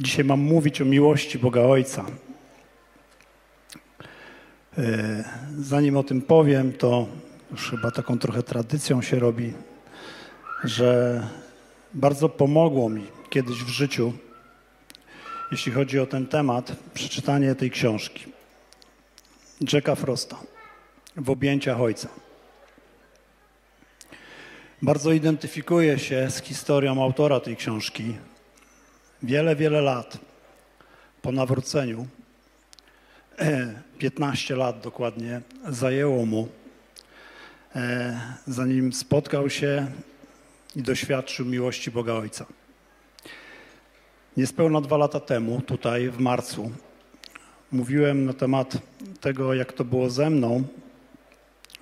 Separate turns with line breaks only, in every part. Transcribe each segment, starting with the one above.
Dzisiaj mam mówić o miłości Boga Ojca. E, zanim o tym powiem, to już chyba taką trochę tradycją się robi, że bardzo pomogło mi kiedyś w życiu, jeśli chodzi o ten temat, przeczytanie tej książki Jacka Frosta w objęciach Ojca. Bardzo identyfikuję się z historią autora tej książki. Wiele, wiele lat po nawróceniu, 15 lat dokładnie, zajęło mu, e, zanim spotkał się i doświadczył miłości Boga Ojca. Niespełna dwa lata temu, tutaj w marcu, mówiłem na temat tego, jak to było ze mną,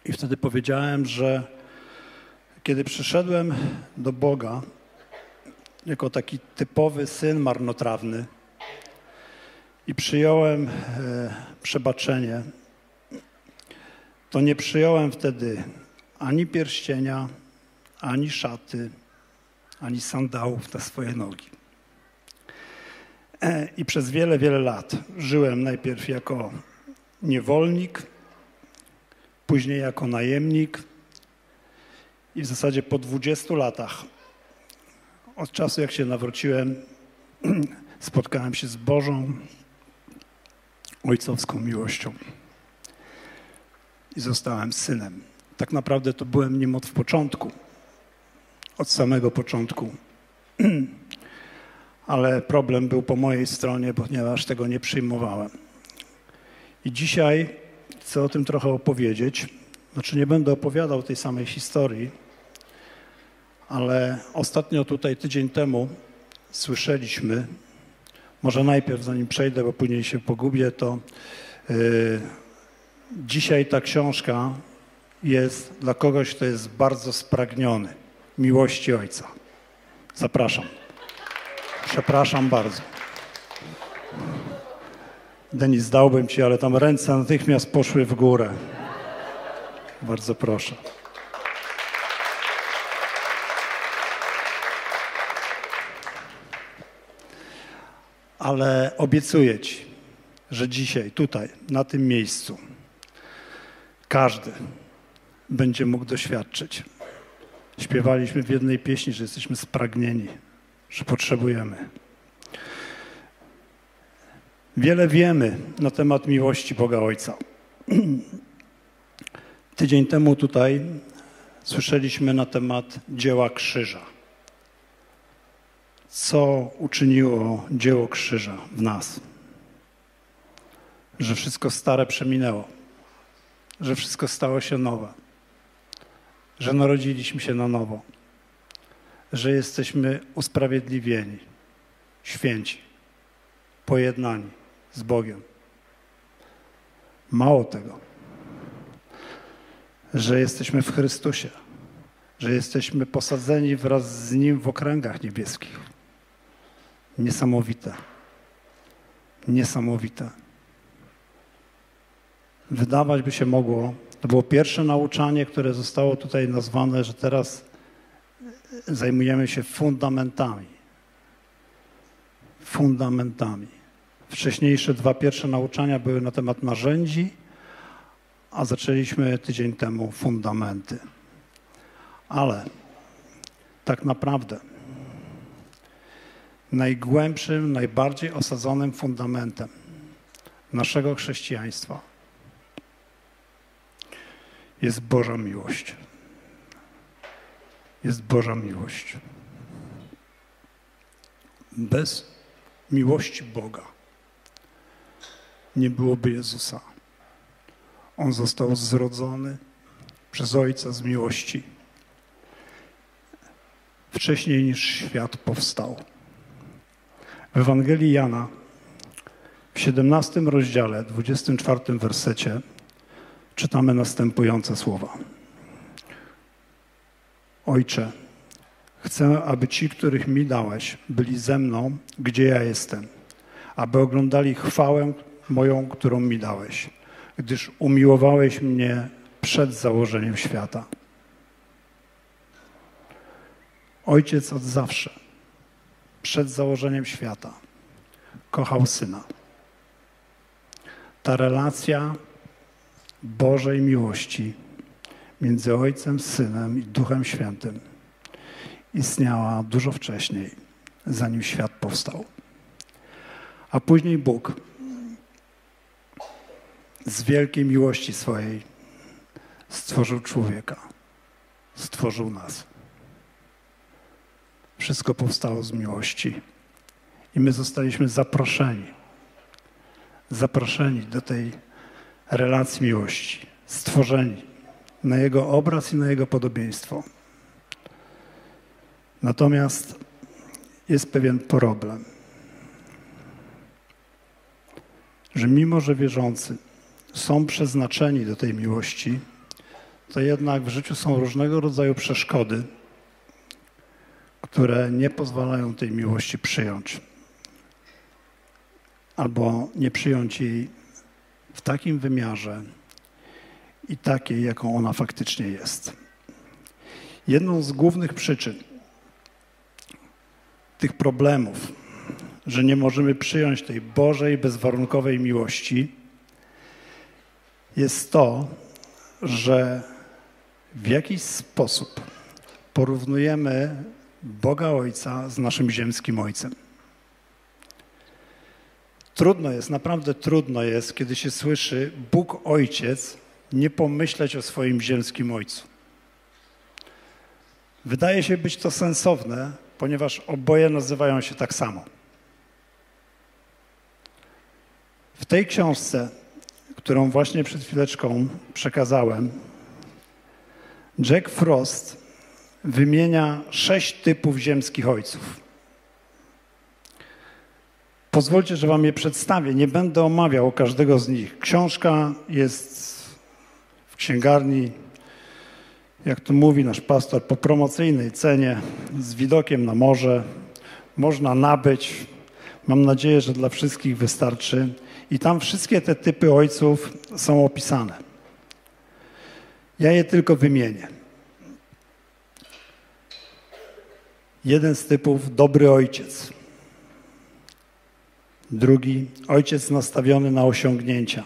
i wtedy powiedziałem, że kiedy przyszedłem do Boga jako taki typowy syn marnotrawny i przyjąłem e, przebaczenie, to nie przyjąłem wtedy ani pierścienia, ani szaty, ani sandałów na swoje nogi. E, I przez wiele, wiele lat żyłem najpierw jako niewolnik, później jako najemnik i w zasadzie po 20 latach od czasu jak się nawróciłem spotkałem się z Bożą ojcowską miłością i zostałem synem. Tak naprawdę to byłem nim od początku, od samego początku. Ale problem był po mojej stronie, ponieważ tego nie przyjmowałem. I dzisiaj chcę o tym trochę opowiedzieć. Znaczy nie będę opowiadał tej samej historii, ale ostatnio tutaj tydzień temu słyszeliśmy, może najpierw zanim przejdę, bo później się pogubię, to yy, dzisiaj ta książka jest dla kogoś, kto jest bardzo spragniony miłości Ojca. Zapraszam. Przepraszam bardzo. Denis, dałbym ci, ale tam ręce natychmiast poszły w górę. Bardzo proszę. Ale obiecuję ci, że dzisiaj, tutaj, na tym miejscu, każdy będzie mógł doświadczyć. Śpiewaliśmy w jednej pieśni, że jesteśmy spragnieni, że potrzebujemy. Wiele wiemy na temat miłości Boga Ojca. Tydzień temu tutaj słyszeliśmy na temat dzieła krzyża. Co uczyniło dzieło krzyża w nas? Że wszystko stare przeminęło, że wszystko stało się nowe, że narodziliśmy się na nowo, że jesteśmy usprawiedliwieni, święci, pojednani z Bogiem. Mało tego, że jesteśmy w Chrystusie, że jesteśmy posadzeni wraz z Nim w okręgach niebieskich. Niesamowite. Niesamowite. Wydawać by się mogło, to było pierwsze nauczanie, które zostało tutaj nazwane, że teraz zajmujemy się fundamentami. Fundamentami. Wcześniejsze dwa pierwsze nauczania były na temat narzędzi, a zaczęliśmy tydzień temu fundamenty. Ale tak naprawdę najgłębszym, najbardziej osadzonym fundamentem naszego chrześcijaństwa jest Boża miłość. Jest Boża miłość. Bez miłości Boga nie byłoby Jezusa. On został zrodzony przez Ojca z miłości wcześniej niż świat powstał. W Ewangelii Jana w 17 rozdziale, 24 wersecie czytamy następujące słowa. Ojcze, chcę, aby ci, których mi dałeś, byli ze mną, gdzie ja jestem, aby oglądali chwałę moją, którą mi dałeś, gdyż umiłowałeś mnie przed założeniem świata. Ojciec od zawsze, przed założeniem świata, kochał syna. Ta relacja Bożej miłości między Ojcem, Synem i Duchem Świętym istniała dużo wcześniej, zanim świat powstał. A później Bóg z wielkiej miłości swojej stworzył człowieka, stworzył nas. Wszystko powstało z miłości. I my zostaliśmy zaproszeni, zaproszeni do tej relacji miłości, stworzeni na Jego obraz i na Jego podobieństwo. Natomiast jest pewien problem, że mimo, że wierzący są przeznaczeni do tej miłości, to jednak w życiu są różnego rodzaju przeszkody, które nie pozwalają tej miłości przyjąć. Albo nie przyjąć jej w takim wymiarze i takiej, jaką ona faktycznie jest. Jedną z głównych przyczyn tych problemów, że nie możemy przyjąć tej Bożej, bezwarunkowej miłości, jest to, że w jakiś sposób porównujemy Boga Ojca z naszym ziemskim Ojcem. Trudno jest, naprawdę trudno jest, kiedy się słyszy Bóg Ojciec, nie pomyśleć o swoim ziemskim Ojcu. Wydaje się być to sensowne, ponieważ oboje nazywają się tak samo. W tej książce, którą właśnie przed chwileczką przekazałem, Jack Frost wymienia sześć typów ziemskich ojców. Pozwólcie, że Wam je przedstawię. Nie będę omawiał każdego z nich. Książka jest w księgarni, jak to mówi nasz pastor, po promocyjnej cenie, z widokiem na morze. Można nabyć. Mam nadzieję, że dla wszystkich wystarczy. I tam wszystkie te typy ojców są opisane. Ja je tylko wymienię. Jeden z typów dobry ojciec. Drugi ojciec nastawiony na osiągnięcia.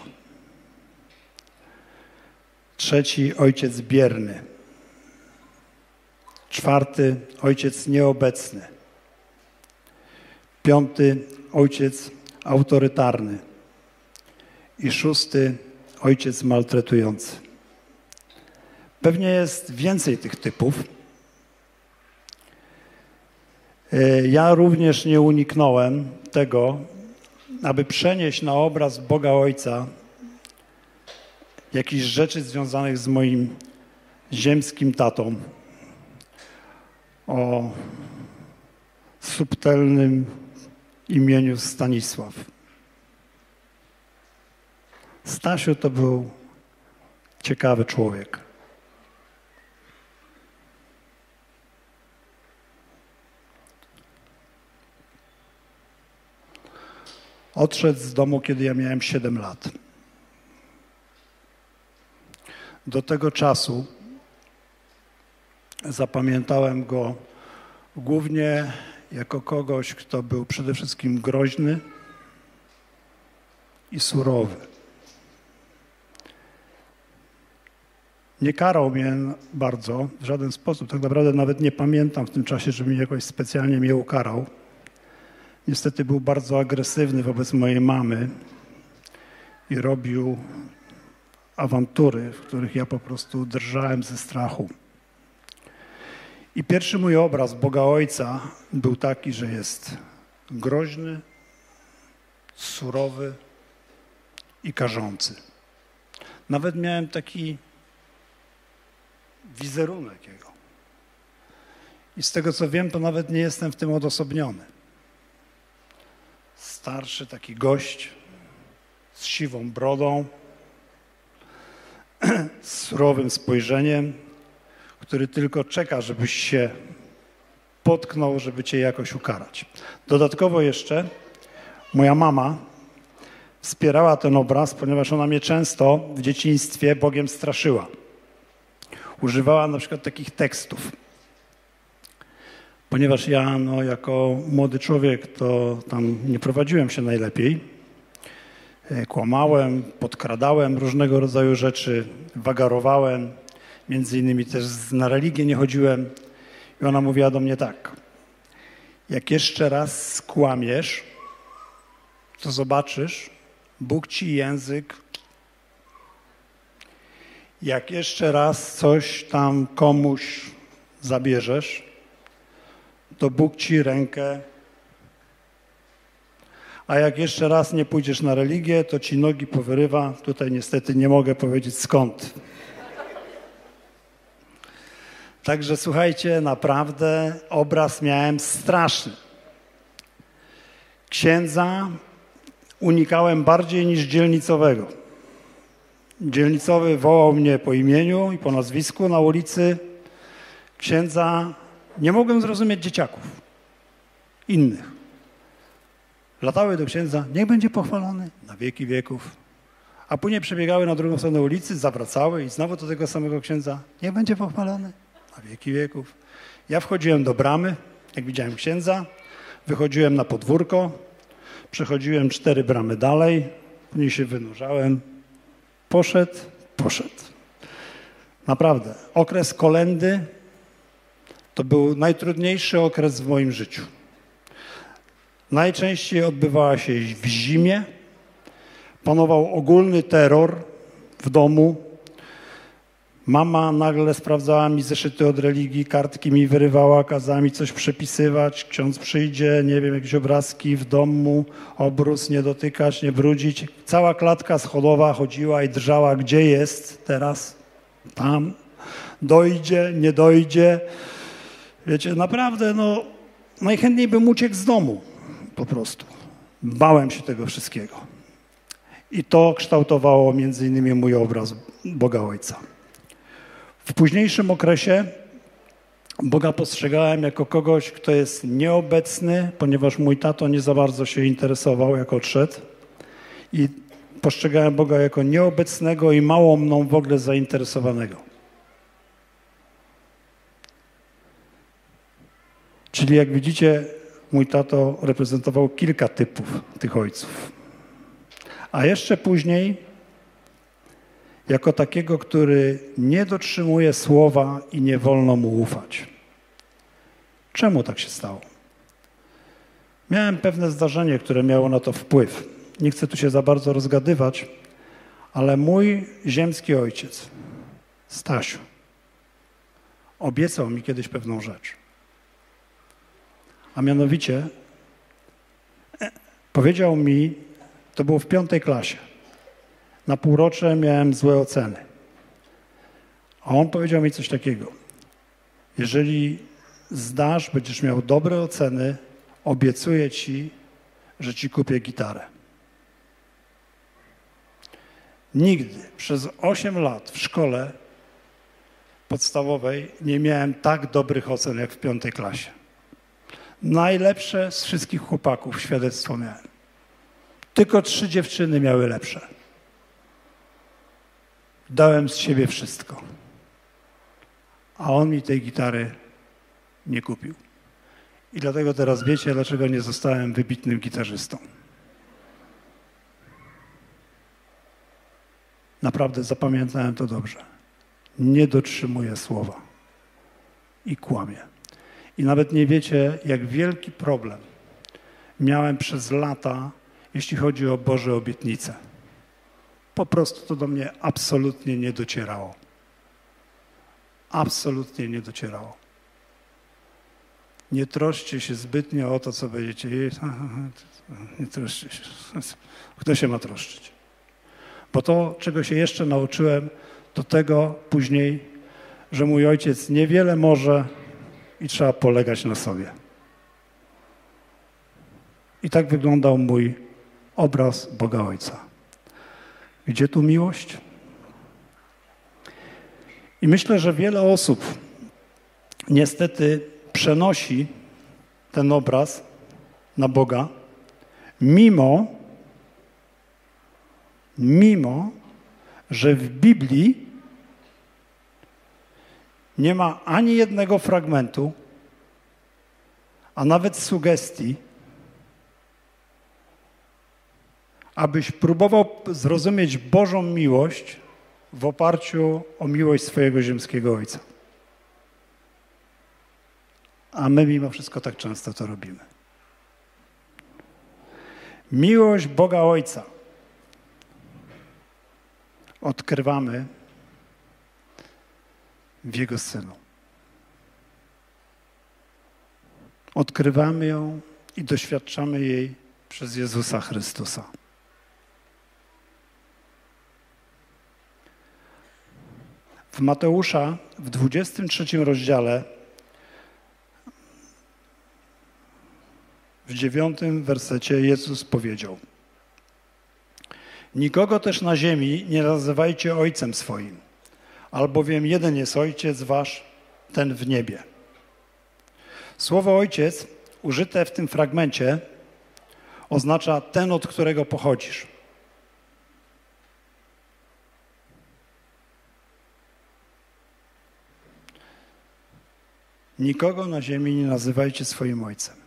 Trzeci ojciec bierny. Czwarty ojciec nieobecny. Piąty ojciec autorytarny. I szósty ojciec maltretujący. Pewnie jest więcej tych typów. E, ja również nie uniknąłem tego, aby przenieść na obraz Boga Ojca jakieś rzeczy związanych z moim ziemskim tatą o subtelnym imieniu Stanisław. Stasiu to był ciekawy człowiek. Odszedł z domu, kiedy ja miałem 7 lat. Do tego czasu zapamiętałem go głównie jako kogoś, kto był przede wszystkim groźny i surowy. Nie karał mnie bardzo w żaden sposób. Tak naprawdę nawet nie pamiętam w tym czasie, żeby mnie jakoś specjalnie mnie ukarał. Niestety był bardzo agresywny wobec mojej mamy i robił awantury, w których ja po prostu drżałem ze strachu. I pierwszy mój obraz Boga Ojca był taki, że jest groźny, surowy i karzący. Nawet miałem taki wizerunek jego. I z tego co wiem, to nawet nie jestem w tym odosobniony starszy taki gość z siwą brodą, z surowym spojrzeniem, który tylko czeka, żebyś się potknął, żeby cię jakoś ukarać. Dodatkowo jeszcze moja mama wspierała ten obraz, ponieważ ona mnie często w dzieciństwie Bogiem straszyła. Używała na przykład takich tekstów. Ponieważ ja no, jako młody człowiek to tam nie prowadziłem się najlepiej. E, kłamałem, podkradałem różnego rodzaju rzeczy, wagarowałem, między innymi też na religię nie chodziłem. I ona mówiła do mnie tak, jak jeszcze raz skłamiesz, to zobaczysz, Bóg ci język. Jak jeszcze raz coś tam komuś zabierzesz, to Bóg ci rękę. A jak jeszcze raz nie pójdziesz na religię, to ci nogi powyrywa. Tutaj niestety nie mogę powiedzieć skąd. Także słuchajcie, naprawdę obraz miałem straszny. Księdza unikałem bardziej niż dzielnicowego. Dzielnicowy wołał mnie po imieniu i po nazwisku na ulicy. Księdza nie mogłem zrozumieć dzieciaków innych. Latały do księdza, niech będzie pochwalony na wieki wieków. A później przebiegały na drugą stronę ulicy, zawracały i znowu do tego samego księdza, niech będzie pochwalony na wieki wieków. Ja wchodziłem do bramy, jak widziałem księdza, wychodziłem na podwórko, przechodziłem cztery bramy dalej, później się wynurzałem, poszedł, poszedł. Naprawdę, okres kolendy to był najtrudniejszy okres w moim życiu. Najczęściej odbywała się w zimie, panował ogólny terror w domu, Mama nagle sprawdzała mi zeszyty od religii, kartki mi wyrywała, kazała mi coś przepisywać. Ksiądz przyjdzie, nie wiem, jakieś obrazki w domu, obrus nie dotykać, nie brudzić. Cała klatka schodowa chodziła i drżała, gdzie jest teraz? Tam. Dojdzie, nie dojdzie. Wiecie, naprawdę, no, najchętniej bym uciekł z domu, po prostu. Bałem się tego wszystkiego. I to kształtowało między innymi mój obraz Boga Ojca. W późniejszym okresie Boga postrzegałem jako kogoś, kto jest nieobecny, ponieważ mój tato nie za bardzo się interesował, jak odszedł. I postrzegałem Boga jako nieobecnego i mało mną w ogóle zainteresowanego. Czyli jak widzicie, mój tato reprezentował kilka typów tych ojców. A jeszcze później jako takiego, który nie dotrzymuje słowa i nie wolno mu ufać. Czemu tak się stało? Miałem pewne zdarzenie, które miało na to wpływ. Nie chcę tu się za bardzo rozgadywać, ale mój ziemski ojciec, Stasiu, obiecał mi kiedyś pewną rzecz. A mianowicie powiedział mi, to było w piątej klasie, na półrocze miałem złe oceny. A on powiedział mi coś takiego. Jeżeli zdasz, będziesz miał dobre oceny, obiecuję ci, że ci kupię gitarę. Nigdy przez 8 lat w szkole podstawowej nie miałem tak dobrych ocen jak w piątej klasie. Najlepsze z wszystkich chłopaków świadectwo miałem. Tylko trzy dziewczyny miały lepsze. Dałem z siebie wszystko. A on mi tej gitary nie kupił. I dlatego teraz wiecie, dlaczego nie zostałem wybitnym gitarzystą. Naprawdę zapamiętałem to dobrze. Nie dotrzymuję słowa i kłamię. I nawet nie wiecie, jak wielki problem miałem przez lata, jeśli chodzi o Boże obietnice. Po prostu to do mnie absolutnie nie docierało. Absolutnie nie docierało. Nie troszcie się zbytnio o to, co będziecie jeść. Nie troszcie się. Kto się ma troszczyć? Bo to, czego się jeszcze nauczyłem, to tego później, że mój ojciec niewiele może i trzeba polegać na sobie. I tak wyglądał mój obraz Boga Ojca. Gdzie tu miłość? I myślę, że wiele osób niestety przenosi ten obraz na Boga, mimo, mimo, że w Biblii nie ma ani jednego fragmentu, a nawet sugestii, abyś próbował zrozumieć Bożą miłość w oparciu o miłość swojego ziemskiego Ojca. A my mimo wszystko tak często to robimy. Miłość Boga Ojca odkrywamy w Jego Synu. Odkrywamy ją i doświadczamy jej przez Jezusa Chrystusa. W Mateusza w 23 rozdziale w dziewiątym wersecie Jezus powiedział Nikogo też na ziemi nie nazywajcie ojcem swoim, albowiem jeden jest ojciec wasz, ten w niebie. Słowo ojciec użyte w tym fragmencie oznacza ten, od którego pochodzisz. Nikogo na ziemi nie nazywajcie swoim ojcem.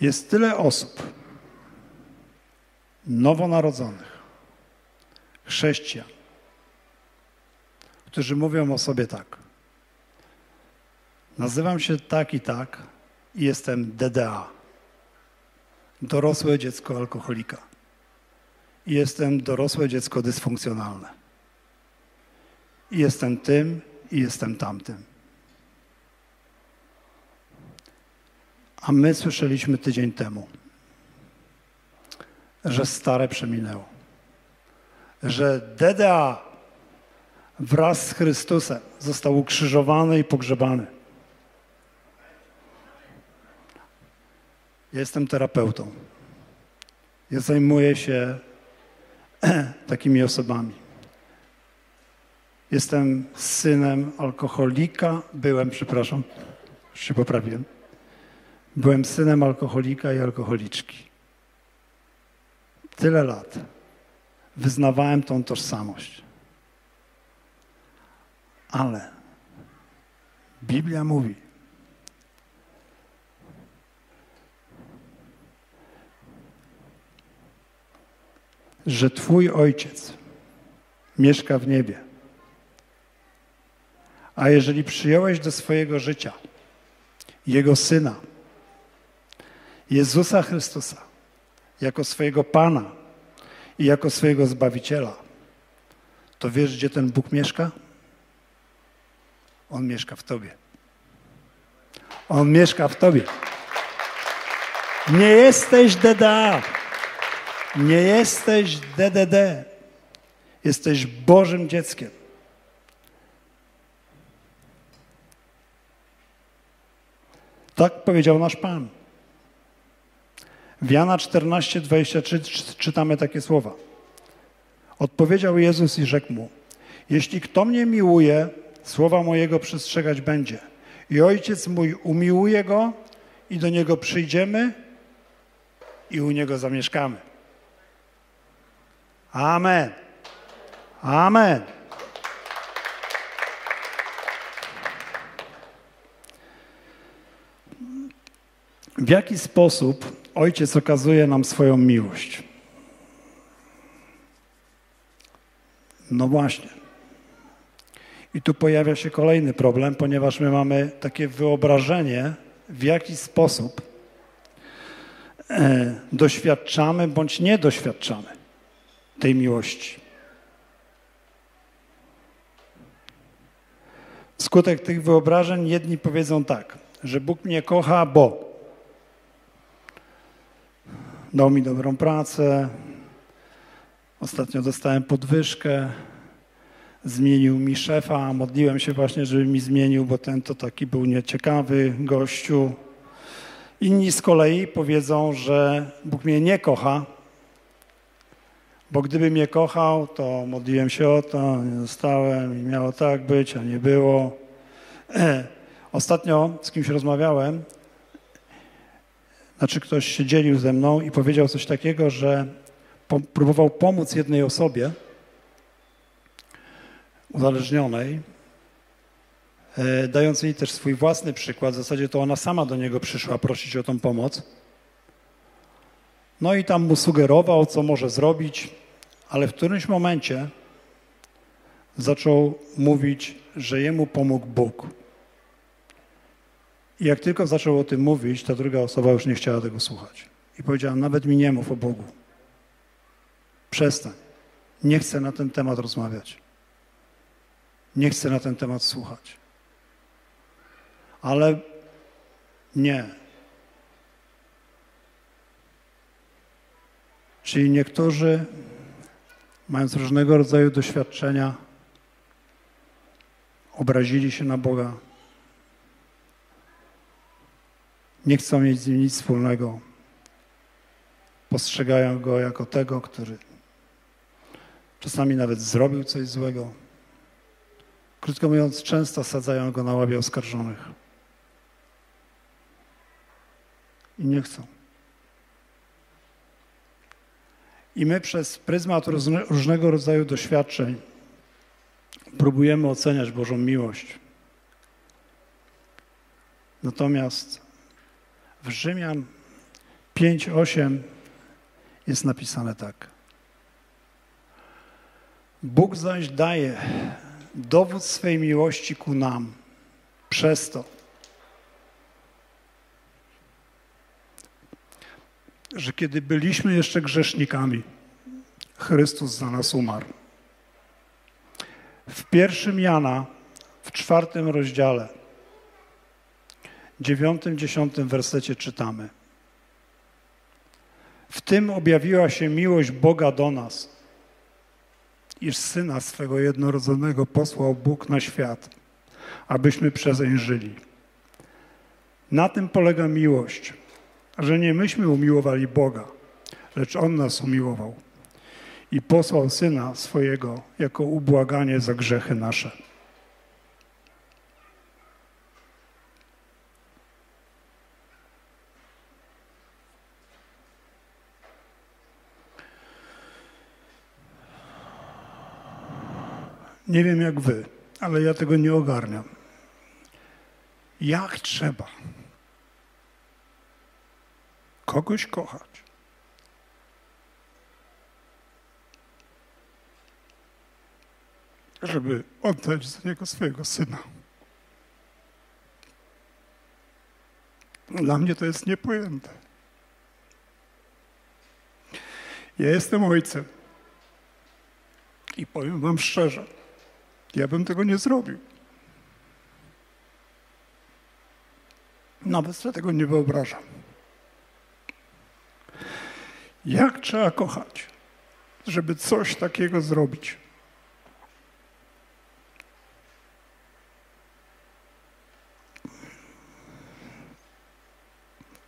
Jest tyle osób nowonarodzonych, chrześcijan, którzy mówią o sobie tak. Nazywam się tak i tak i jestem DDA. Dorosłe dziecko alkoholika. I jestem dorosłe dziecko dysfunkcjonalne. I jestem tym i jestem tamtym. A my słyszeliśmy tydzień temu, że stare przeminęło. Że DDA wraz z Chrystusem został ukrzyżowany i pogrzebany. Ja jestem terapeutą. Ja zajmuję się takimi osobami. Jestem synem alkoholika, byłem, przepraszam, już się poprawiłem. Byłem synem alkoholika i alkoholiczki. Tyle lat wyznawałem tą tożsamość. Ale Biblia mówi, że Twój ojciec mieszka w niebie. A jeżeli przyjąłeś do swojego życia Jego syna, Jezusa Chrystusa, jako swojego Pana i jako swojego Zbawiciela, to wiesz, gdzie ten Bóg mieszka? On mieszka w Tobie. On mieszka w Tobie. Nie jesteś DDA. Nie jesteś DDD. Jesteś Bożym dzieckiem. Tak powiedział nasz Pan. W Jana 14, 23 czytamy takie słowa. Odpowiedział Jezus i rzekł mu, jeśli kto mnie miłuje, słowa mojego przestrzegać będzie. I Ojciec mój umiłuje go i do Niego przyjdziemy i u Niego zamieszkamy. Amen. Amen. W jaki sposób Ojciec okazuje nam swoją miłość? No właśnie. I tu pojawia się kolejny problem, ponieważ my mamy takie wyobrażenie, w jaki sposób e, doświadczamy bądź nie doświadczamy tej miłości. Skutek tych wyobrażeń jedni powiedzą tak, że Bóg mnie kocha, bo dał mi dobrą pracę, ostatnio dostałem podwyżkę, zmienił mi szefa, modliłem się właśnie, żeby mi zmienił, bo ten to taki był nieciekawy gościu. Inni z kolei powiedzą, że Bóg mnie nie kocha, bo gdyby mnie kochał, to modliłem się o to, nie dostałem i miało tak być, a nie było. Ostatnio z kimś rozmawiałem, znaczy ktoś się dzielił ze mną i powiedział coś takiego, że próbował pomóc jednej osobie, uzależnionej, e, dając jej też swój własny przykład. W zasadzie to ona sama do niego przyszła prosić o tą pomoc. No i tam mu sugerował, co może zrobić, ale w którymś momencie zaczął mówić, że jemu pomógł Bóg. I jak tylko zaczął o tym mówić, ta druga osoba już nie chciała tego słuchać. I powiedziała, nawet mi nie mów o Bogu. Przestań. Nie chcę na ten temat rozmawiać. Nie chcę na ten temat słuchać. Ale nie. Czyli niektórzy, mając różnego rodzaju doświadczenia, obrazili się na Boga. Nie chcą mieć z nim nic wspólnego. Postrzegają go jako tego, który czasami nawet zrobił coś złego. Krótko mówiąc, często sadzają go na ławie oskarżonych. I nie chcą. I my przez pryzmat różnego rodzaju doświadczeń próbujemy oceniać Bożą miłość. Natomiast w Rzymian 5:8 jest napisane tak. Bóg zaś daje dowód swej miłości ku nam przez to, że kiedy byliśmy jeszcze grzesznikami, Chrystus za nas umarł. W pierwszym Jana, w czwartym rozdziale, dziewiątym, dziesiątym wersecie czytamy. W tym objawiła się miłość Boga do nas, iż Syna swego jednorodzonego posłał Bóg na świat, abyśmy przezeń żyli. Na tym polega miłość, że nie myśmy umiłowali Boga, lecz On nas umiłował i posłał Syna swojego jako ubłaganie za grzechy nasze. Nie wiem jak wy, ale ja tego nie ogarniam. Jak trzeba kogoś kochać, żeby oddać za niego swojego syna. Dla mnie to jest niepojęte. Ja jestem ojcem i powiem wam szczerze, ja bym tego nie zrobił. Nawet sobie tego nie wyobrażam. Jak trzeba kochać, żeby coś takiego zrobić?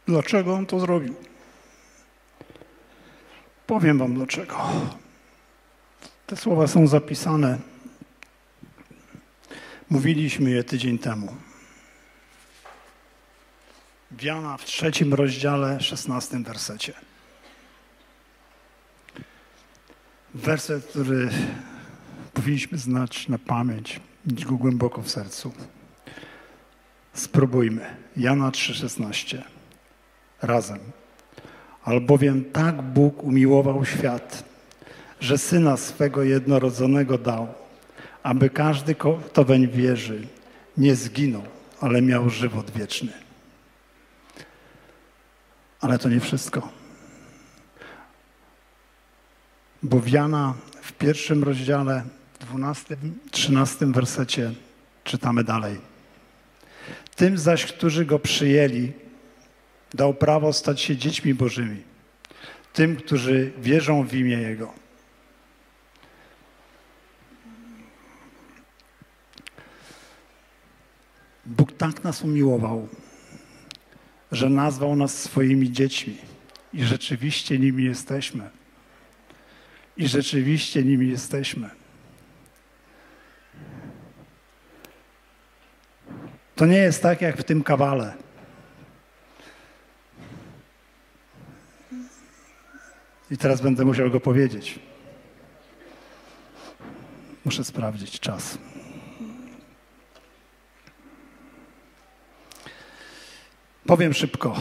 Dlaczego on to zrobił? Powiem wam dlaczego. Te słowa są zapisane. Mówiliśmy je tydzień temu. Wiana w trzecim rozdziale, szesnastym wersecie. Werset, który powinniśmy znać na pamięć, mieć go głęboko w sercu. Spróbujmy. Jana 3,16 razem. Albowiem tak Bóg umiłował świat, że Syna swego jednorodzonego dał, aby każdy, kto weń wierzy, nie zginął, ale miał żywot wieczny. Ale to nie wszystko. Bo w Jana w pierwszym rozdziale, 12, 13 wersecie czytamy dalej. Tym zaś, którzy go przyjęli, dał prawo stać się dziećmi Bożymi, tym, którzy wierzą w imię Jego. Bóg tak nas umiłował, że nazwał nas swoimi dziećmi i rzeczywiście nimi jesteśmy. I rzeczywiście nimi jesteśmy. To nie jest tak jak w tym kawale. I teraz będę musiał go powiedzieć. Muszę sprawdzić czas. Powiem szybko.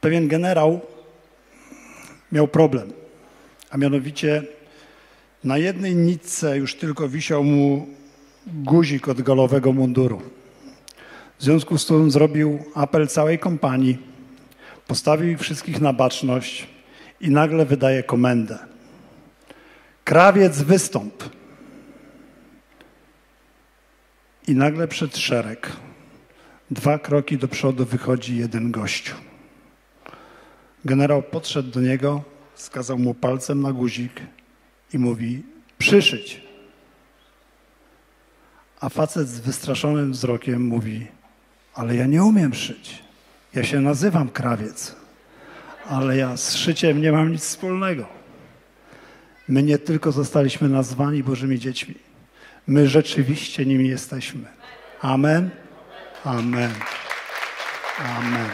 Pewien generał miał problem, a mianowicie na jednej nitce już tylko wisiał mu guzik od galowego munduru. W związku z tym zrobił apel całej kompanii, postawił ich wszystkich na baczność i nagle wydaje komendę. Krawiec wystąp. I nagle przed szereg, dwa kroki do przodu wychodzi jeden gościu. Generał podszedł do niego, skazał mu palcem na guzik i mówi: Przyszyć. A facet z wystraszonym wzrokiem mówi: Ale ja nie umiem szyć. Ja się nazywam krawiec, ale ja z szyciem nie mam nic wspólnego. My nie tylko zostaliśmy nazwani Bożymi dziećmi, my rzeczywiście nimi jesteśmy. Amen. Amen. Amen.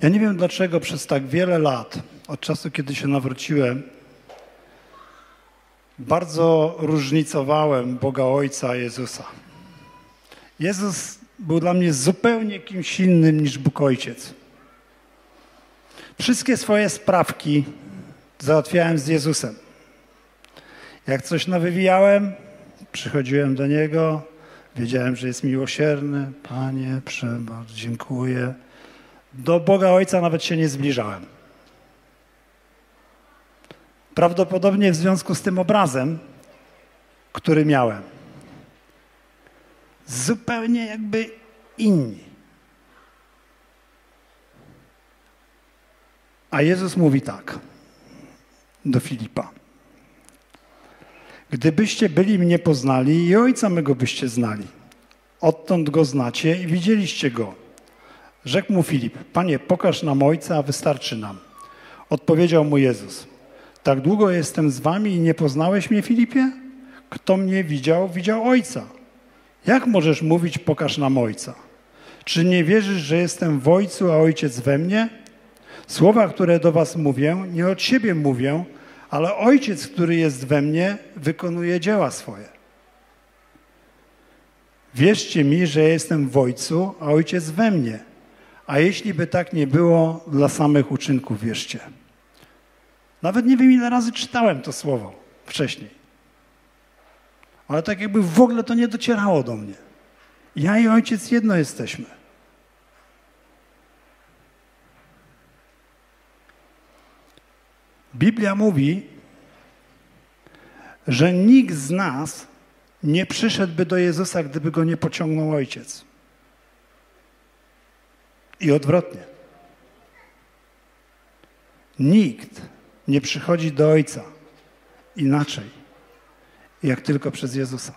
Ja nie wiem dlaczego przez tak wiele lat, od czasu kiedy się nawróciłem, bardzo różnicowałem Boga Ojca Jezusa. Jezus był dla mnie zupełnie kimś innym niż Bóg Ojciec. Wszystkie swoje sprawki załatwiałem z Jezusem. Jak coś nawywijałem, przychodziłem do Niego, wiedziałem, że jest miłosierny. Panie, przebacz, dziękuję. Do Boga Ojca nawet się nie zbliżałem. Prawdopodobnie w związku z tym obrazem, który miałem. Zupełnie jakby inni. A Jezus mówi tak do Filipa. Gdybyście byli mnie poznali i Ojca mego byście znali. Odtąd go znacie i widzieliście go. Rzekł mu Filip, Panie, pokaż nam Ojca, a wystarczy nam. Odpowiedział mu Jezus, tak długo jestem z wami i nie poznałeś mnie, Filipie? Kto mnie widział, widział Ojca. Jak możesz mówić, pokaż nam Ojca? Czy nie wierzysz, że jestem w Ojcu, a Ojciec we mnie? Słowa, które do was mówię, nie od siebie mówię, ale Ojciec, który jest we mnie, wykonuje dzieła swoje. Wierzcie mi, że jestem w Ojcu, a Ojciec we mnie. A jeśli by tak nie było, dla samych uczynków wierzcie. Nawet nie wiem, ile razy czytałem to słowo wcześniej. Ale tak jakby w ogóle to nie docierało do mnie. Ja i ojciec jedno jesteśmy. Biblia mówi, że nikt z nas nie przyszedłby do Jezusa, gdyby go nie pociągnął ojciec. I odwrotnie. Nikt nie przychodzi do Ojca inaczej, jak tylko przez Jezusa.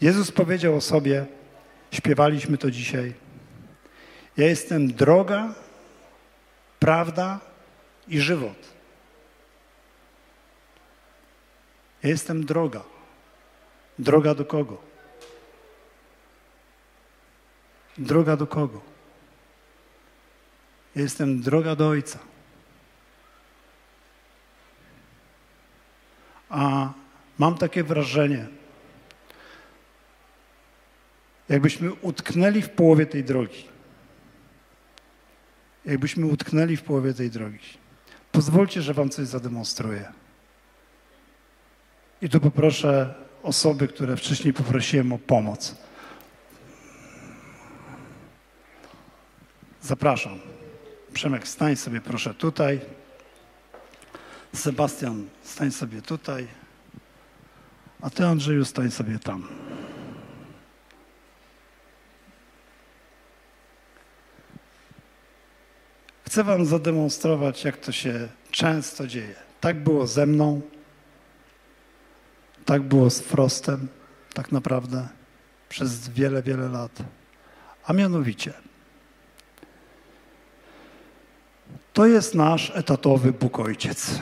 Jezus powiedział o sobie, śpiewaliśmy to dzisiaj. Ja jestem droga, prawda i żywot. Ja jestem droga. Droga do kogo? Droga do kogo? Ja jestem droga do Ojca. A mam takie wrażenie, jakbyśmy utknęli w połowie tej drogi. Jakbyśmy utknęli w połowie tej drogi. Pozwólcie, że Wam coś zademonstruję. I tu poproszę osoby, które wcześniej poprosiłem o pomoc. Zapraszam. Przemek, stań sobie proszę tutaj. Sebastian, stań sobie tutaj. A ty, Andrzeju, stań sobie tam. Chcę wam zademonstrować, jak to się często dzieje. Tak było ze mną, tak było z Frostem, tak naprawdę, przez wiele, wiele lat. A mianowicie, to jest nasz etatowy Bóg Ojciec.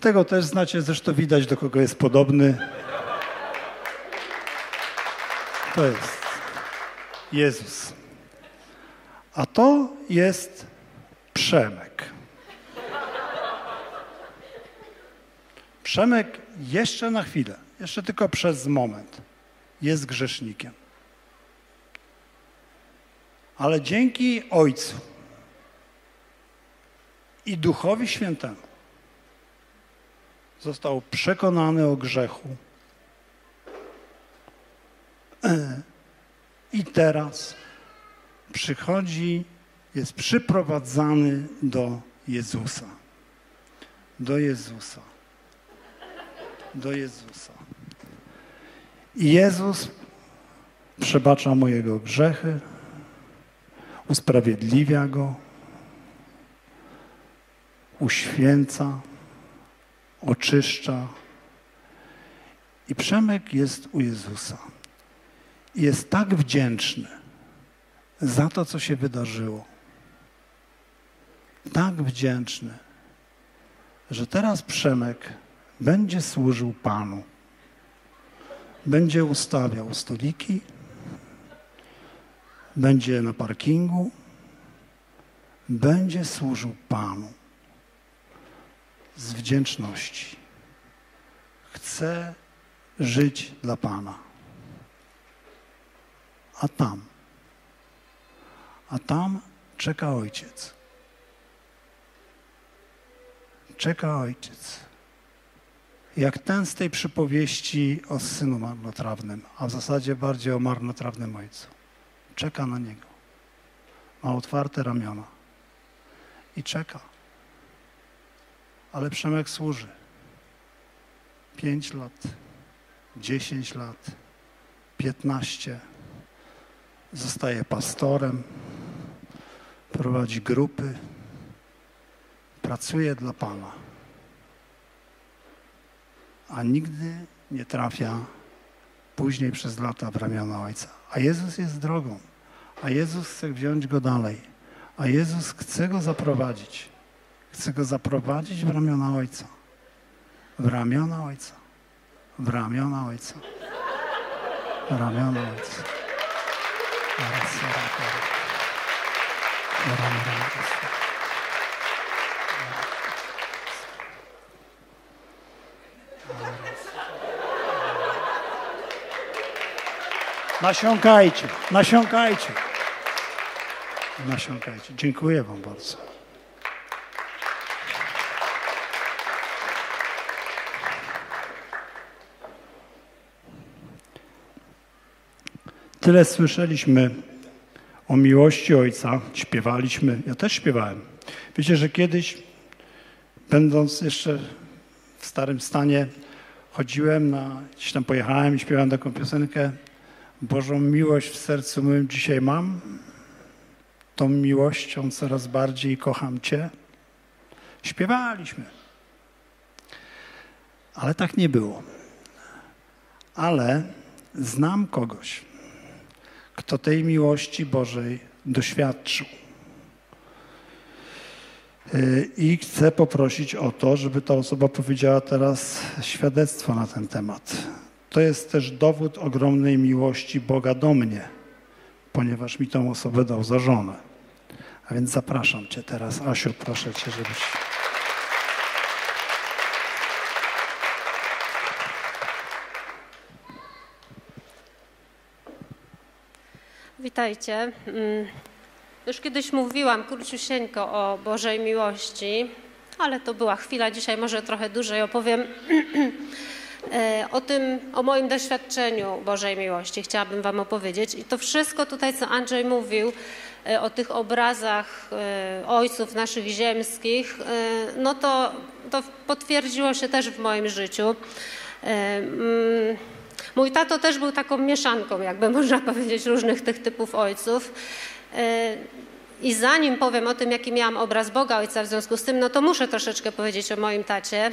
Tego też znacie, zresztą widać, do kogo jest podobny. To jest Jezus. A to jest Przemek. Przemek jeszcze na chwilę, jeszcze tylko przez moment jest grzesznikiem. Ale dzięki Ojcu i Duchowi Świętemu został przekonany o grzechu. I teraz przychodzi, jest przyprowadzany do Jezusa. Do Jezusa. Do Jezusa. I Jezus przebacza mu jego grzechy, usprawiedliwia go, uświęca, oczyszcza. I Przemek jest u Jezusa. Jest tak wdzięczny za to, co się wydarzyło. Tak wdzięczny, że teraz Przemek będzie służył Panu. Będzie ustawiał stoliki, będzie na parkingu, będzie służył Panu z wdzięczności. Chce żyć dla Pana. A tam, a tam czeka Ojciec. Czeka Ojciec. Jak ten z tej przypowieści o synu marnotrawnym, a w zasadzie bardziej o marnotrawnym ojcu. Czeka na niego. Ma otwarte ramiona i czeka. Ale Przemek służy. Pięć lat, dziesięć lat, piętnaście. Zostaje pastorem, prowadzi grupy, pracuje dla Pana. A nigdy nie trafia później przez lata w ramiona Ojca. A Jezus jest drogą. A Jezus chce wziąć go dalej. A Jezus chce go zaprowadzić. Chce go zaprowadzić w ramiona Ojca. W ramiona Ojca. W ramiona Ojca. W ramiona Ojca. Nasiąkajcie, nasiąkajcie. Nasiąkajcie. Dziękuję Wam bardzo. Tyle słyszeliśmy o miłości Ojca, śpiewaliśmy. Ja też śpiewałem. Wiecie, że kiedyś, będąc jeszcze w starym stanie, chodziłem na, gdzieś tam pojechałem i śpiewałem taką piosenkę Bożą miłość w sercu moim dzisiaj mam. Tą miłością coraz bardziej kocham Cię. Śpiewaliśmy. Ale tak nie było. Ale znam kogoś, kto tej miłości Bożej doświadczył. Y, I chcę poprosić o to, żeby ta osoba powiedziała teraz świadectwo na ten temat. To jest też dowód ogromnej miłości Boga do mnie, ponieważ mi tą osobę dał za żonę. A więc zapraszam Cię teraz. Asiu, proszę Cię, żebyś...
Witajcie. Mm, już kiedyś mówiłam króciusieńko o Bożej miłości, ale to była chwila. Dzisiaj może trochę dłużej opowiem e, o tym, o moim doświadczeniu Bożej miłości. Chciałabym Wam opowiedzieć. I to wszystko tutaj, co Andrzej mówił, e, o tych obrazach e, ojców naszych ziemskich, no to, to potwierdziło się też w moim życiu. Mój tato też był taką mieszanką, jakby można powiedzieć, różnych tych typów ojców. E, I zanim powiem o tym, jaki miałam obraz Boga Ojca w związku z tym, no to muszę troszeczkę powiedzieć o moim tacie.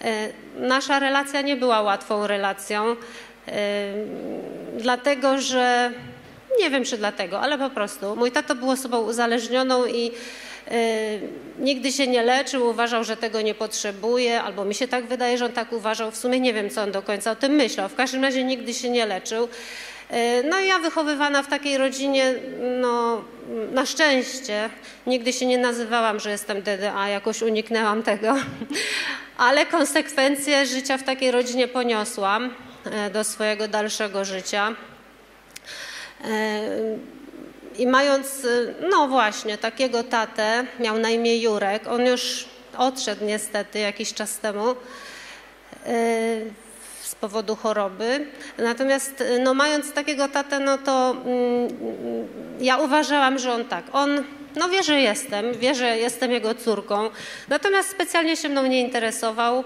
E, nasza relacja nie była łatwą relacją, e, dlatego że nie wiem czy dlatego, ale po prostu mój tato był osobą uzależnioną i Y, nigdy się nie leczył, uważał, że tego nie potrzebuje, albo mi się tak wydaje, że on tak uważał. W sumie nie wiem, co on do końca o tym myślał. W każdym razie nigdy się nie leczył. E, no i ja wychowywana w takiej rodzinie, no na szczęście, nigdy się nie nazywałam, że jestem DDA, jakoś uniknęłam tego, ale konsekwencje życia w takiej rodzinie poniosłam e, do swojego dalszego życia. I mając, no właśnie, takiego tatę, miał na imię Jurek, on już odszedł niestety jakiś czas temu e, z powodu choroby. Natomiast no, mając takiego tatę, no to mm, ja uważałam, że on tak, on no wie, że jestem, wie, że jestem jego córką, natomiast specjalnie się mną nie interesował.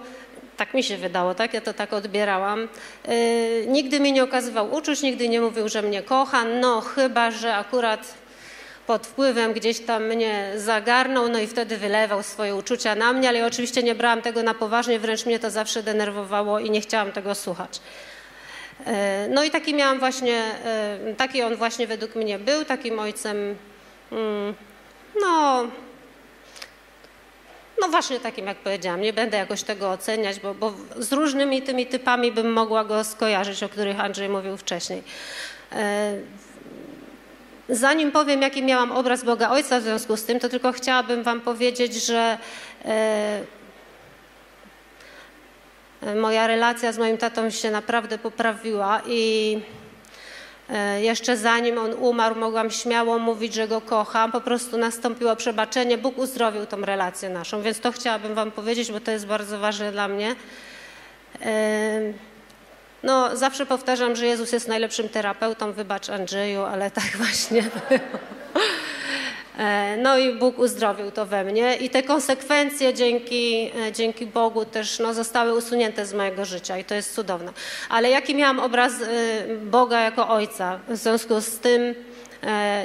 Tak mi się wydało, tak? Ja to tak odbierałam. Yy, nigdy mi nie okazywał uczuć, nigdy nie mówił, że mnie kocha, no chyba, że akurat pod wpływem gdzieś tam mnie zagarnął, no i wtedy wylewał swoje uczucia na mnie, ale ja oczywiście nie brałam tego na poważnie, wręcz mnie to zawsze denerwowało i nie chciałam tego słuchać. E, no i taki miałam właśnie, e, taki on właśnie według mnie był, takim ojcem, mm, no, no właśnie takim, jak powiedziałam, nie będę jakoś tego oceniać, bo, bo z różnymi tymi typami bym mogła go skojarzyć, o których Andrzej mówił wcześniej. E, Zanim powiem, jaki miałam obraz Boga Ojca w związku z tym, to tylko chciałabym Wam powiedzieć, że e, moja relacja z moim tatą się naprawdę poprawiła i e, jeszcze zanim on umarł, mogłam śmiało mówić, że go kocham. Po prostu nastąpiło przebaczenie. Bóg uzdrowił tą relację naszą, więc to chciałabym Wam powiedzieć, bo to jest bardzo ważne dla mnie. E, no, zawsze powtarzam, że Jezus jest najlepszym terapeutą, wybacz Andrzeju, ale tak właśnie było. E, no i Bóg uzdrowił to we mnie i te konsekwencje dzięki, e, dzięki Bogu też no, zostały usunięte z mojego życia i to jest cudowne. Ale jaki miałam obraz e, Boga jako Ojca w związku z tym,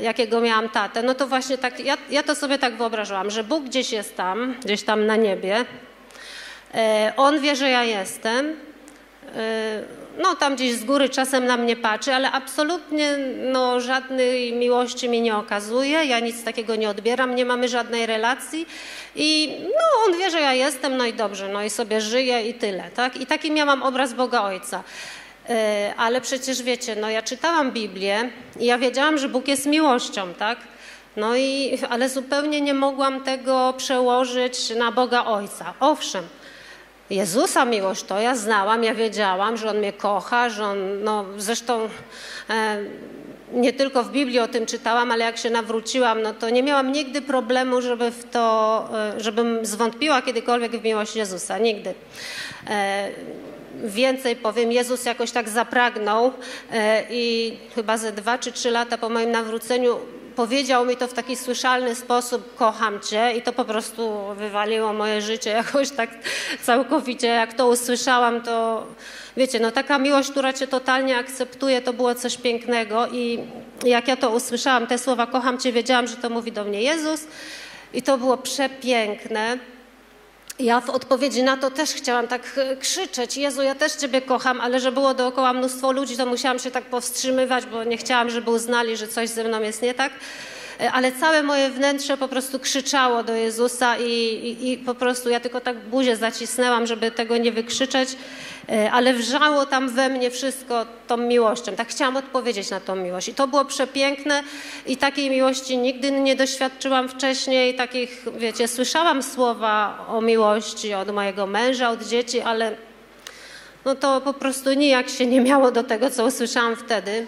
jakiego miałam tatę, no to właśnie tak, ja, ja to sobie tak wyobrażałam, że Bóg gdzieś jest tam, gdzieś tam na niebie, On wie, że ja jestem, no tam gdzieś z góry czasem na mnie patrzy, ale absolutnie no, żadnej miłości mi nie okazuje, ja nic takiego nie odbieram, nie mamy żadnej relacji i no on wie, że ja jestem, no i dobrze, no i sobie żyję i tyle, tak? I taki miałam obraz Boga Ojca. E, ale przecież wiecie, no ja czytałam Biblię i ja wiedziałam, że Bóg jest miłością, tak? No i, ale zupełnie nie mogłam tego przełożyć na Boga Ojca. Owszem, Jezusa miłość to ja znałam, ja wiedziałam, że On mnie kocha, że On, no zresztą e, nie tylko w Biblii o tym czytałam, ale jak się nawróciłam, no to nie miałam nigdy problemu, żeby w to, e, żebym zwątpiła kiedykolwiek w miłość Jezusa, nigdy. E, więcej powiem, Jezus jakoś tak zapragnął e, i chyba ze dwa czy trzy lata po moim nawróceniu powiedział mi to w taki słyszalny sposób, kocham cię i to po prostu wywaliło moje życie jakoś tak całkowicie. Jak to usłyszałam, to wiecie, no taka miłość, która cię totalnie akceptuje, to było coś pięknego i jak ja to usłyszałam, te słowa kocham cię, wiedziałam, że to mówi do mnie Jezus i to było przepiękne. Ja w odpowiedzi na to też chciałam tak e, krzyczeć, Jezu, ja też Ciebie kocham, ale że było dookoła mnóstwo ludzi, to musiałam się tak powstrzymywać, bo nie chciałam, żeby uznali, że coś ze mną jest nie tak. E, ale całe moje wnętrze po prostu krzyczało do Jezusa i, i, i po prostu ja tylko tak buzię zacisnęłam, żeby tego nie wykrzyczeć, ale wrzało tam we mnie wszystko tą miłością. Tak chciałam odpowiedzieć na tą miłość i to było przepiękne i takiej miłości nigdy nie doświadczyłam wcześniej, takich, wiecie, słyszałam słowa o miłości od mojego męża, od dzieci, ale no to po prostu nijak się nie miało do tego, co usłyszałam wtedy.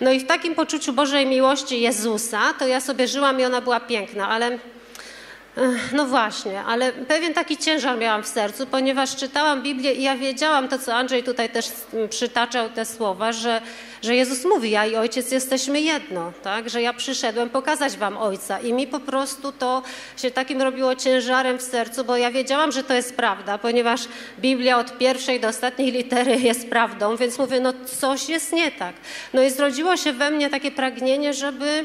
No i w takim poczuciu Bożej miłości Jezusa, to ja sobie żyłam i ona była piękna, ale no właśnie, ale pewien taki ciężar miałam w sercu, ponieważ czytałam Biblię i ja wiedziałam to, co Andrzej tutaj też przytaczał te słowa, że, że Jezus mówi, ja i Ojciec jesteśmy jedno, tak? że ja przyszedłem pokazać wam Ojca i mi po prostu to się takim robiło ciężarem w sercu, bo ja wiedziałam, że to jest prawda, ponieważ Biblia od pierwszej do ostatniej litery jest prawdą, więc mówię, no coś jest nie tak. No i zrodziło się we mnie takie pragnienie, żeby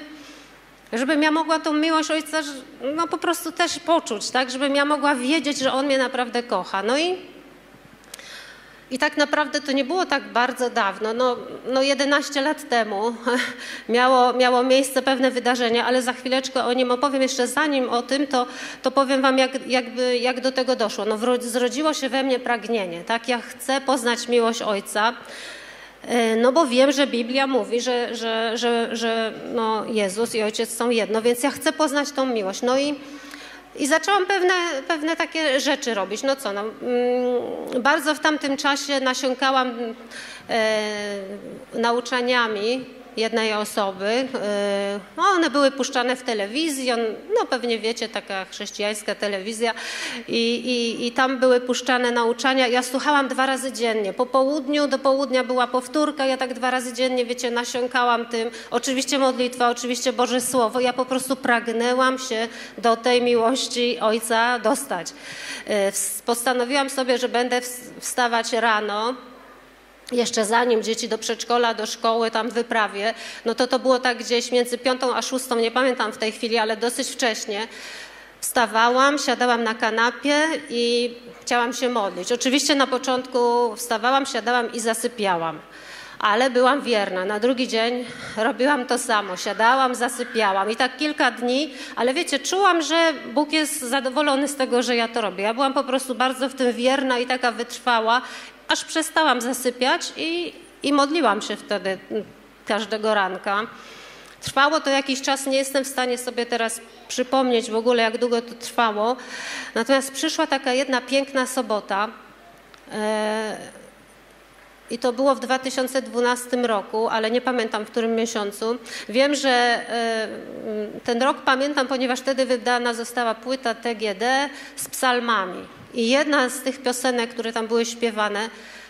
Żebym ja mogła tą miłość Ojca no, po prostu też poczuć, tak? Żebym ja mogła wiedzieć, że On mnie naprawdę kocha. No i, i tak naprawdę to nie było tak bardzo dawno, no, no 11 lat temu miało, miało miejsce pewne wydarzenie, ale za chwileczkę o nim opowiem. Jeszcze zanim o tym, to, to powiem wam, jak, jakby, jak do tego doszło. No, zrodziło się we mnie pragnienie, tak? Ja chcę poznać miłość Ojca. E, no bo wiem, że Biblia mówi, że, że, że, że no Jezus i Ojciec są jedno, więc ja chcę poznać tą miłość. No i, i zaczęłam pewne, pewne takie rzeczy robić. No co, no, mm, bardzo w tamtym czasie nasiąkałam e, nauczaniami jednej osoby. E, no, one były puszczane w telewizji, no pewnie wiecie, taka chrześcijańska telewizja i, i, i tam były puszczane nauczania. Ja słuchałam dwa razy dziennie. Po południu, do południa była powtórka, ja tak dwa razy dziennie, wiecie, nasiąkałam tym. Oczywiście modlitwa, oczywiście Boże Słowo. Ja po prostu pragnęłam się do tej miłości Ojca dostać. E, postanowiłam sobie, że będę wstawać rano, jeszcze zanim dzieci do przedszkola, do szkoły tam wyprawie, no to to było tak gdzieś między piątą a szóstą, nie pamiętam w tej chwili, ale dosyć wcześnie. Wstawałam, siadałam na kanapie i chciałam się modlić. Oczywiście na początku wstawałam, siadałam i zasypiałam, ale byłam wierna. Na drugi dzień robiłam to samo, siadałam, zasypiałam i tak kilka dni, ale wiecie, czułam, że Bóg jest zadowolony z tego, że ja to robię. Ja byłam po prostu bardzo w tym wierna i taka wytrwała aż przestałam zasypiać i, i modliłam się wtedy każdego ranka. Trwało to jakiś czas, nie jestem w stanie sobie teraz przypomnieć w ogóle, jak długo to trwało. Natomiast przyszła taka jedna piękna sobota. E, I to było w 2012 roku, ale nie pamiętam w którym miesiącu. Wiem, że e, ten rok pamiętam, ponieważ wtedy wydana została płyta TGD z psalmami. I jedna z tych piosenek, które tam były śpiewane,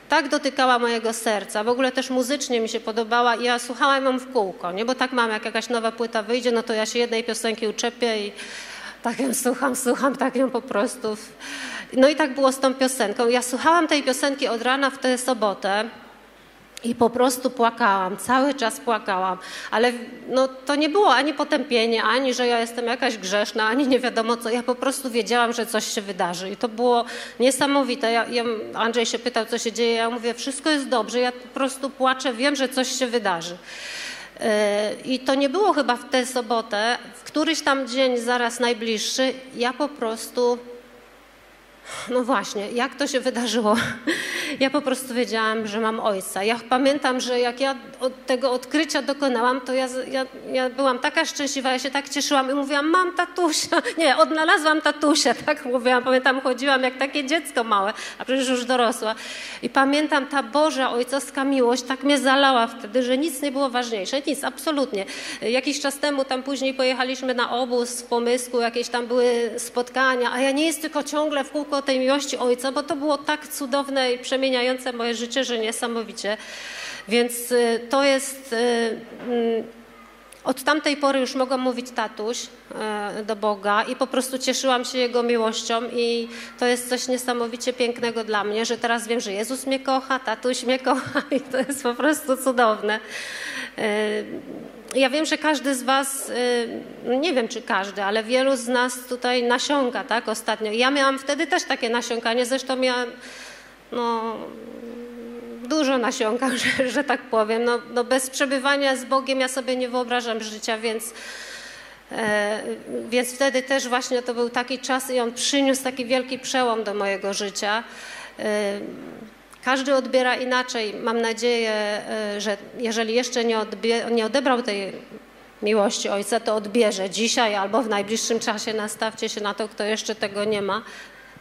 tak dotykała mojego serca. W ogóle też muzycznie mi się podobała i ja słuchałam ją w kółko, nie? Bo tak mam, jak jakaś nowa płyta wyjdzie, no to ja się jednej piosenki uczepię i tak ją słucham, słucham, tak ją po prostu. No i tak było z tą piosenką. Ja słuchałam tej piosenki od rana w tę sobotę. I po prostu płakałam, cały czas płakałam, ale no, to nie było ani potępienie, ani że ja jestem jakaś grzeszna, ani nie wiadomo co. Ja po prostu wiedziałam, że coś się wydarzy i to było niesamowite. Ja, ja, Andrzej się pytał, co się dzieje, ja mówię, wszystko jest dobrze, ja po prostu płaczę, wiem, że coś się wydarzy. E, I to nie było chyba w tę sobotę, w któryś tam dzień zaraz najbliższy, ja po prostu no właśnie, jak to się wydarzyło? Ja po prostu wiedziałam, że mam ojca. Ja pamiętam, że jak ja od tego odkrycia dokonałam, to ja, ja, ja byłam taka szczęśliwa, ja się tak cieszyłam i mówiłam, mam tatusia. Nie, odnalazłam tatusia, tak mówiłam. Pamiętam, chodziłam jak takie dziecko małe, a przecież już dorosła. I pamiętam, ta Boża ojcowska miłość tak mnie zalała wtedy, że nic nie było ważniejsze. Nic, absolutnie. Jakiś czas temu tam później pojechaliśmy na obóz w Pomysku, jakieś tam były spotkania, a ja nie jest tylko ciągle w kółko tej miłości Ojca, bo to było tak cudowne i przemieniające moje życie, że niesamowicie. Więc y, to jest. Y, mm, od tamtej pory już mogłam mówić tatuś y, do Boga i po prostu cieszyłam się Jego miłością i to jest coś niesamowicie pięknego dla mnie, że teraz wiem, że Jezus mnie kocha, tatuś mnie kocha i to jest po prostu cudowne. Ja wiem, że każdy z Was, y, nie wiem czy każdy, ale wielu z nas tutaj nasiąka, tak, ostatnio. Ja miałam wtedy też takie nasiąkanie, zresztą ja, no, dużo nasiąkam, że, że tak powiem. No, no, bez przebywania z Bogiem ja sobie nie wyobrażam życia, więc, e, więc wtedy też właśnie to był taki czas i on przyniósł taki wielki przełom do mojego życia. E, każdy odbiera inaczej. Mam nadzieję, e, że jeżeli jeszcze nie, odbie, nie odebrał tej miłości Ojca, to odbierze dzisiaj albo w najbliższym czasie. Nastawcie się na to, kto jeszcze tego nie ma.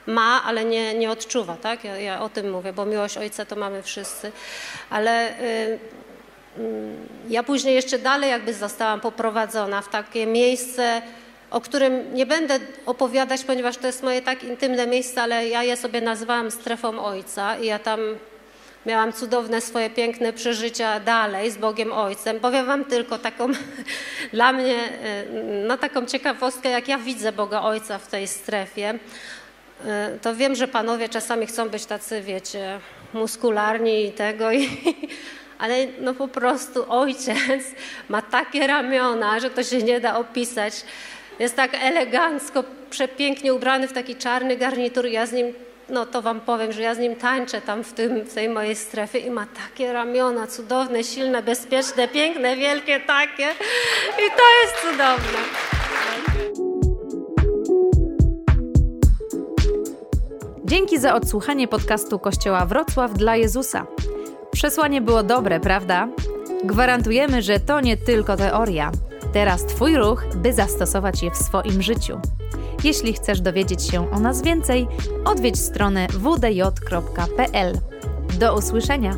Ma, ale nie, nie odczuwa, tak? Ja, ja o tym mówię, bo miłość Ojca to mamy wszyscy. Ale y, y, ja później jeszcze dalej jakby zostałam poprowadzona w takie miejsce, o którym nie będę opowiadać, ponieważ to jest moje tak intymne miejsce, ale ja je sobie nazywałam strefą Ojca i ja tam miałam cudowne swoje piękne przeżycia dalej z Bogiem Ojcem. Powiem wam tylko taką, dla mnie, no taką ciekawostkę, jak ja widzę Boga Ojca w tej strefie, to wiem, że panowie czasami chcą być tacy, wiecie, muskularni i tego, i, ale no po prostu ojciec ma takie ramiona, że to się nie da opisać. Jest tak elegancko, przepięknie ubrany w taki czarny garnitur. Ja z nim, no to wam powiem, że ja z nim tańczę tam w, tym, w tej mojej strefie i ma takie ramiona cudowne, silne, bezpieczne, piękne, wielkie takie. I to jest cudowne.
Dzięki za odsłuchanie podcastu Kościoła Wrocław dla Jezusa. Przesłanie było dobre, prawda? Gwarantujemy, że to nie tylko teoria. Teraz Twój ruch, by zastosować je w swoim życiu. Jeśli chcesz dowiedzieć się o nas więcej, odwiedź stronę wdj.pl. Do usłyszenia!